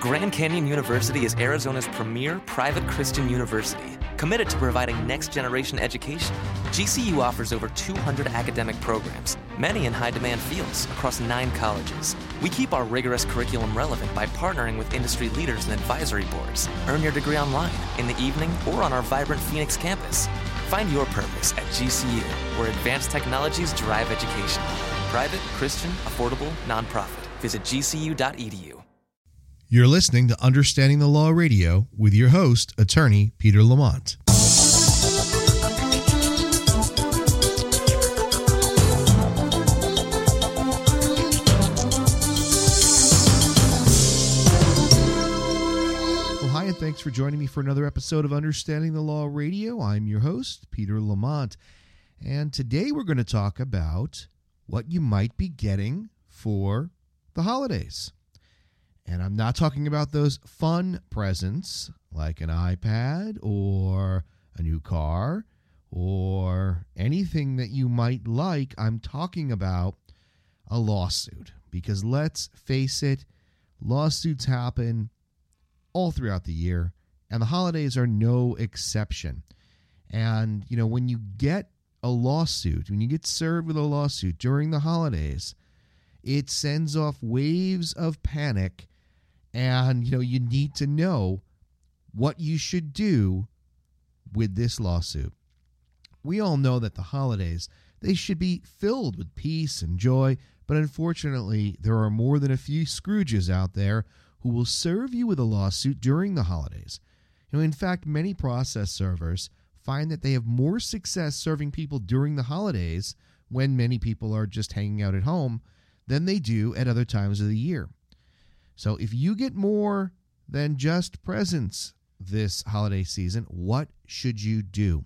Grand Canyon University is Arizona's premier private Christian university, committed to providing next generation education. GCU offers over 200 academic programs, many in high demand fields, across nine colleges. We keep our rigorous curriculum relevant by partnering with industry leaders and advisory boards. Earn your degree online, in the evening, or on our vibrant Phoenix campus. Find your purpose at GCU, where advanced technologies drive education. Private, Christian, affordable, nonprofit. Visit gcu.edu. You're listening to Understanding the Law Radio with your host, attorney Peter Lamont. Well, hi, and thanks for joining me for another episode of Understanding the Law Radio. I'm your host, Peter Lamont, and today we're going to talk about what you might be getting for the holidays. And I'm not talking about those fun presents like an iPad or a new car or anything that you might like. I'm talking about a lawsuit because let's face it, lawsuits happen all throughout the year, and the holidays are no exception. And, you know, when you get a lawsuit, when you get served with a lawsuit during the holidays, it sends off waves of panic and you know you need to know what you should do with this lawsuit. We all know that the holidays they should be filled with peace and joy but unfortunately there are more than a few scrooges out there who will serve you with a lawsuit during the holidays. You know in fact many process servers find that they have more success serving people during the holidays when many people are just hanging out at home than they do at other times of the year so if you get more than just presents this holiday season, what should you do?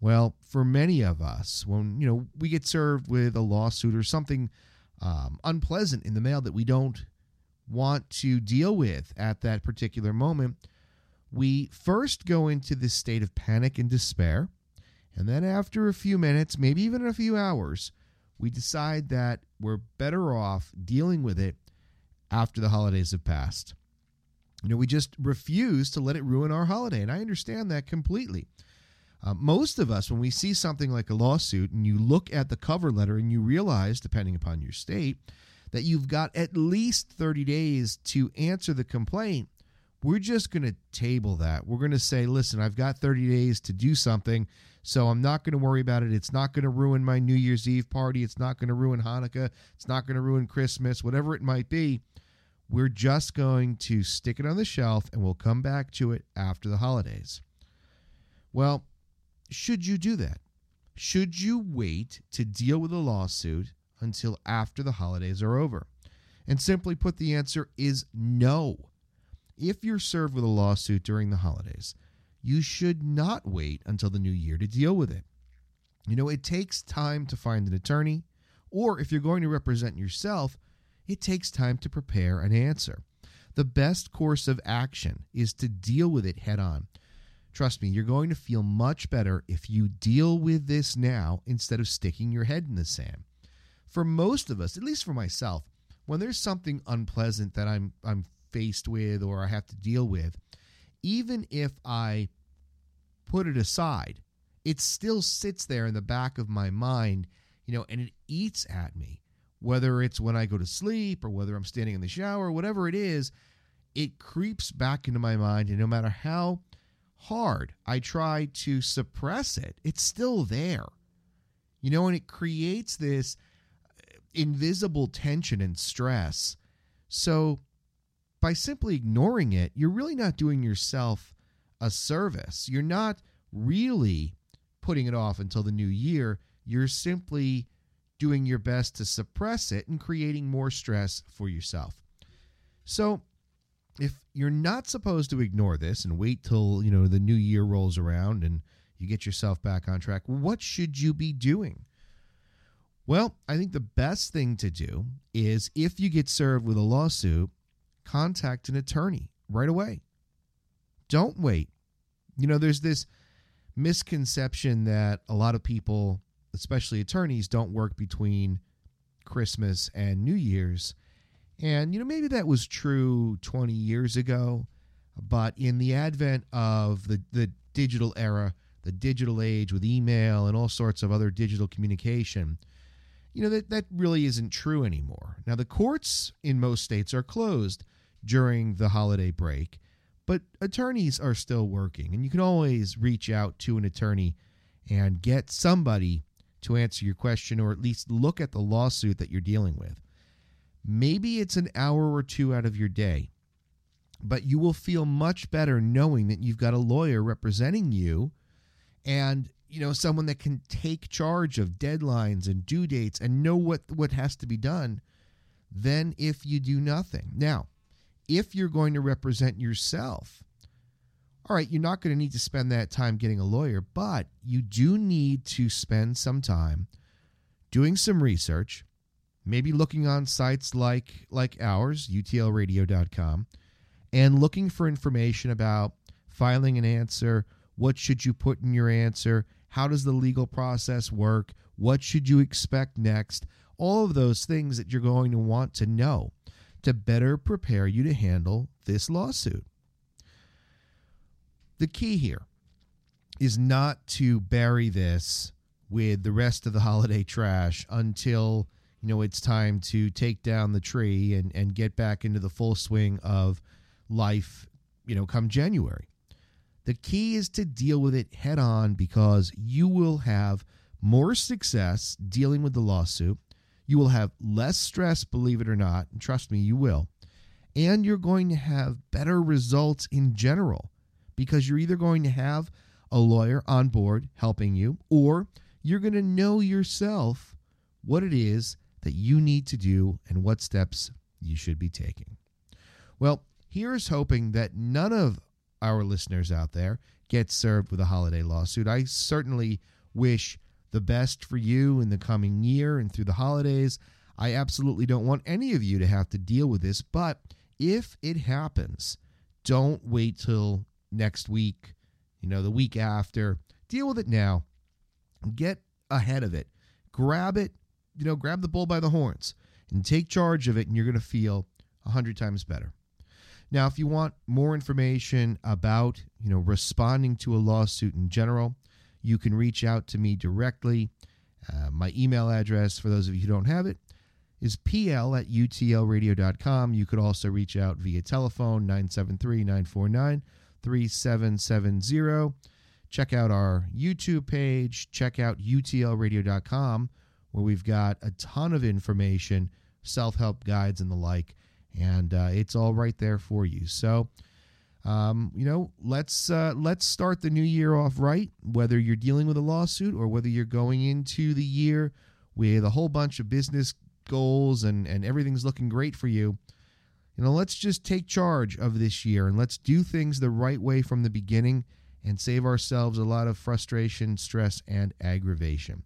Well, for many of us, when you know we get served with a lawsuit or something um, unpleasant in the mail that we don't want to deal with at that particular moment, we first go into this state of panic and despair, and then after a few minutes, maybe even a few hours, we decide that we're better off dealing with it after the holidays have passed. You know, we just refuse to let it ruin our holiday, and I understand that completely. Uh, most of us, when we see something like a lawsuit and you look at the cover letter and you realize, depending upon your state, that you've got at least 30 days to answer the complaint, we're just going to table that. We're going to say, listen, I've got 30 days to do something, so I'm not going to worry about it. It's not going to ruin my New Year's Eve party. It's not going to ruin Hanukkah. It's not going to ruin Christmas, whatever it might be. We're just going to stick it on the shelf and we'll come back to it after the holidays. Well, should you do that? Should you wait to deal with a lawsuit until after the holidays are over? And simply put, the answer is no. If you're served with a lawsuit during the holidays, you should not wait until the new year to deal with it. You know, it takes time to find an attorney, or if you're going to represent yourself, it takes time to prepare an answer. The best course of action is to deal with it head on. Trust me, you're going to feel much better if you deal with this now instead of sticking your head in the sand. For most of us, at least for myself, when there's something unpleasant that I'm I'm faced with or I have to deal with, even if I put it aside, it still sits there in the back of my mind, you know, and it eats at me whether it's when I go to sleep or whether I'm standing in the shower, whatever it is, it creeps back into my mind. And no matter how hard I try to suppress it, it's still there. You know, and it creates this invisible tension and stress. So by simply ignoring it, you're really not doing yourself a service. You're not really putting it off until the new year. You're simply doing your best to suppress it and creating more stress for yourself. So, if you're not supposed to ignore this and wait till, you know, the new year rolls around and you get yourself back on track, what should you be doing? Well, I think the best thing to do is if you get served with a lawsuit, contact an attorney right away. Don't wait. You know, there's this misconception that a lot of people especially attorneys, don't work between Christmas and New Year's. And, you know, maybe that was true 20 years ago, but in the advent of the, the digital era, the digital age with email and all sorts of other digital communication, you know, that, that really isn't true anymore. Now, the courts in most states are closed during the holiday break, but attorneys are still working, and you can always reach out to an attorney and get somebody to answer your question or at least look at the lawsuit that you're dealing with. Maybe it's an hour or two out of your day, but you will feel much better knowing that you've got a lawyer representing you and you know someone that can take charge of deadlines and due dates and know what what has to be done than if you do nothing. Now, if you're going to represent yourself, all right, you're not going to need to spend that time getting a lawyer, but you do need to spend some time doing some research, maybe looking on sites like like ours, utlradio.com, and looking for information about filing an answer, what should you put in your answer, how does the legal process work, what should you expect next, all of those things that you're going to want to know to better prepare you to handle this lawsuit. The key here is not to bury this with the rest of the holiday trash until you know it's time to take down the tree and, and get back into the full swing of life you know come january the key is to deal with it head on because you will have more success dealing with the lawsuit you will have less stress believe it or not and trust me you will and you're going to have better results in general because you're either going to have a lawyer on board helping you or you're going to know yourself what it is that you need to do and what steps you should be taking. Well, here's hoping that none of our listeners out there get served with a holiday lawsuit. I certainly wish the best for you in the coming year and through the holidays. I absolutely don't want any of you to have to deal with this, but if it happens, don't wait till next week, you know, the week after. Deal with it now. Get ahead of it. Grab it, you know, grab the bull by the horns and take charge of it, and you're going to feel a hundred times better. Now, if you want more information about, you know, responding to a lawsuit in general, you can reach out to me directly. Uh, my email address, for those of you who don't have it, is pl at utlradio.com. You could also reach out via telephone, 973 949 3770. Check out our YouTube page. Check out utlradio.com, where we've got a ton of information, self help guides, and the like. And uh, it's all right there for you. So, um, you know, let's uh, let's start the new year off right. Whether you're dealing with a lawsuit or whether you're going into the year with a whole bunch of business goals and and everything's looking great for you, you know, let's just take charge of this year and let's do things the right way from the beginning and save ourselves a lot of frustration, stress, and aggravation.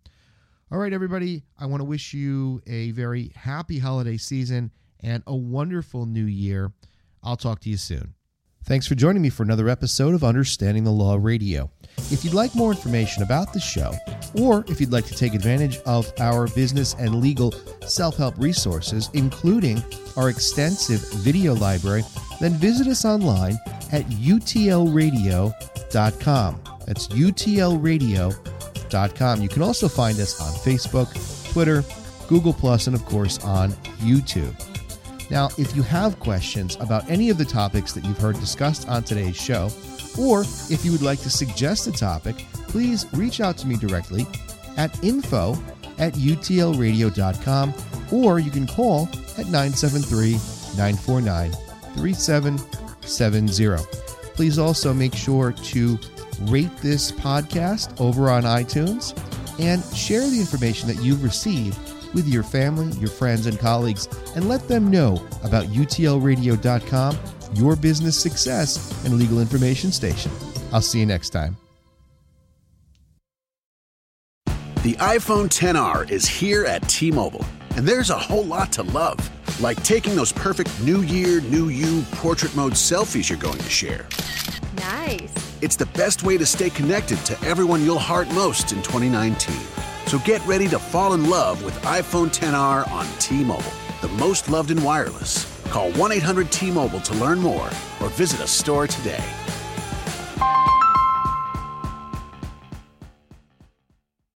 All right, everybody, I want to wish you a very happy holiday season and a wonderful new year. I'll talk to you soon. Thanks for joining me for another episode of Understanding the Law Radio. If you'd like more information about the show, or if you'd like to take advantage of our business and legal self help resources, including our extensive video library, then visit us online at utlradio.com. That's utlradio.com. You can also find us on Facebook, Twitter, Google, and of course on YouTube. Now, if you have questions about any of the topics that you've heard discussed on today's show, or if you would like to suggest a topic, please reach out to me directly at info at utlradio.com or you can call at 973 949 3770. Please also make sure to rate this podcast over on iTunes and share the information that you've received with your family, your friends, and colleagues, and let them know about utlradio.com, your business success and legal information station. I'll see you next time. The iPhone 10R is here at T Mobile, and there's a whole lot to love, like taking those perfect New Year, New You portrait mode selfies you're going to share. Nice. It's the best way to stay connected to everyone you'll heart most in 2019. So get ready to fall in love with iPhone 10R on T Mobile. the most loved in wireless. Call 1 800 T Mobile to learn more or visit a store today.